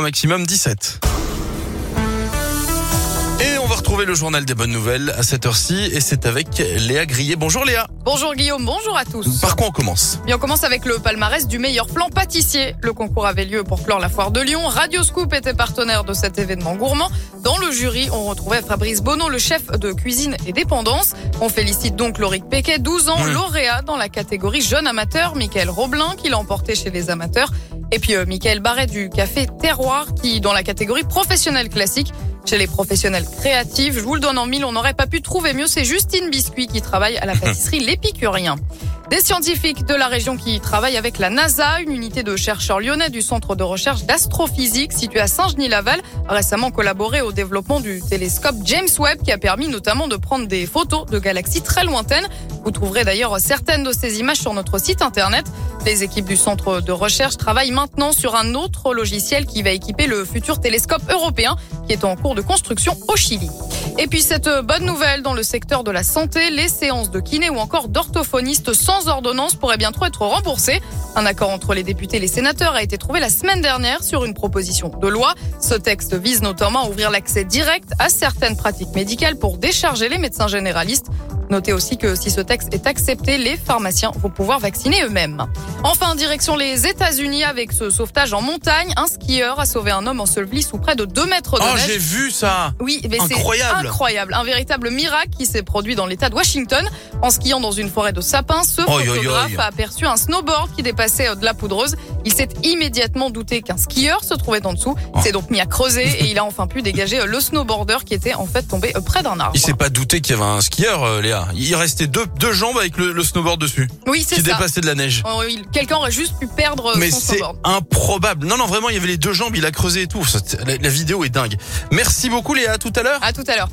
maximum 17. Retrouver le journal des bonnes nouvelles à cette heure-ci et c'est avec Léa Grillet. Bonjour Léa. Bonjour Guillaume, bonjour à tous. Par quoi on commence? Bien, on commence avec le palmarès du meilleur plan pâtissier. Le concours avait lieu pour clore la foire de Lyon. Radio Scoop était partenaire de cet événement gourmand. Dans le jury, on retrouvait Fabrice Bonneau, le chef de cuisine et dépendance. On félicite donc Loric Péquet, 12 ans, Oui. lauréat dans la catégorie jeune amateur. Michael Roblin, qui l'a emporté chez les amateurs. Et puis euh, Michael Barret du café Terroir, qui dans la catégorie professionnelle classique. Chez les professionnels créatifs, je vous le donne en mille, on n'aurait pas pu trouver mieux. C'est Justine Biscuit qui travaille à la pâtisserie L'Épicurien. Des scientifiques de la région qui travaillent avec la NASA, une unité de chercheurs lyonnais du centre de recherche d'astrophysique situé à Saint-Genis-Laval, récemment collaboré au développement du télescope James Webb qui a permis notamment de prendre des photos de galaxies très lointaines. Vous trouverez d'ailleurs certaines de ces images sur notre site internet. Les équipes du centre de recherche travaillent maintenant sur un autre logiciel qui va équiper le futur télescope européen qui est en cours de construction au Chili. Et puis cette bonne nouvelle dans le secteur de la santé, les séances de kiné ou encore d'orthophonistes sans ordonnance pourraient bientôt être remboursées. Un accord entre les députés et les sénateurs a été trouvé la semaine dernière sur une proposition de loi. Ce texte vise notamment à ouvrir l'accès direct à certaines pratiques médicales pour décharger les médecins généralistes. Notez aussi que si ce texte est accepté, les pharmaciens vont pouvoir vacciner eux-mêmes. Enfin, direction les États-Unis avec ce sauvetage en montagne. Un skieur a sauvé un homme enseveli sous près de 2 mètres de Oh, neige. j'ai vu ça Oui, mais c'est Incroyable. incroyable. Un véritable miracle qui s'est produit dans l'état de Washington. En skiant dans une forêt de sapins, ce photographe a aperçu un snowboard qui dépassait euh, de la poudreuse. Il s'est immédiatement douté qu'un skieur se trouvait en dessous. Oh. Il s'est donc mis à creuser et il a enfin pu dégager euh, le snowboarder qui était en fait tombé euh, près d'un arbre. Il s'est pas douté qu'il y avait un skieur, euh, Léa. Il restait deux, deux jambes avec le, le snowboard dessus, Oui, c'est qui ça. dépassait de la neige. Oh, il- Quelqu'un aurait juste pu perdre euh, Mais son c'est snowboard. improbable. Non, non, vraiment, il y avait les deux jambes, il a creusé et tout. Ça, La, la vidéo est dingue. Merci beaucoup, Léa. À tout à l'heure. À tout à l'heure.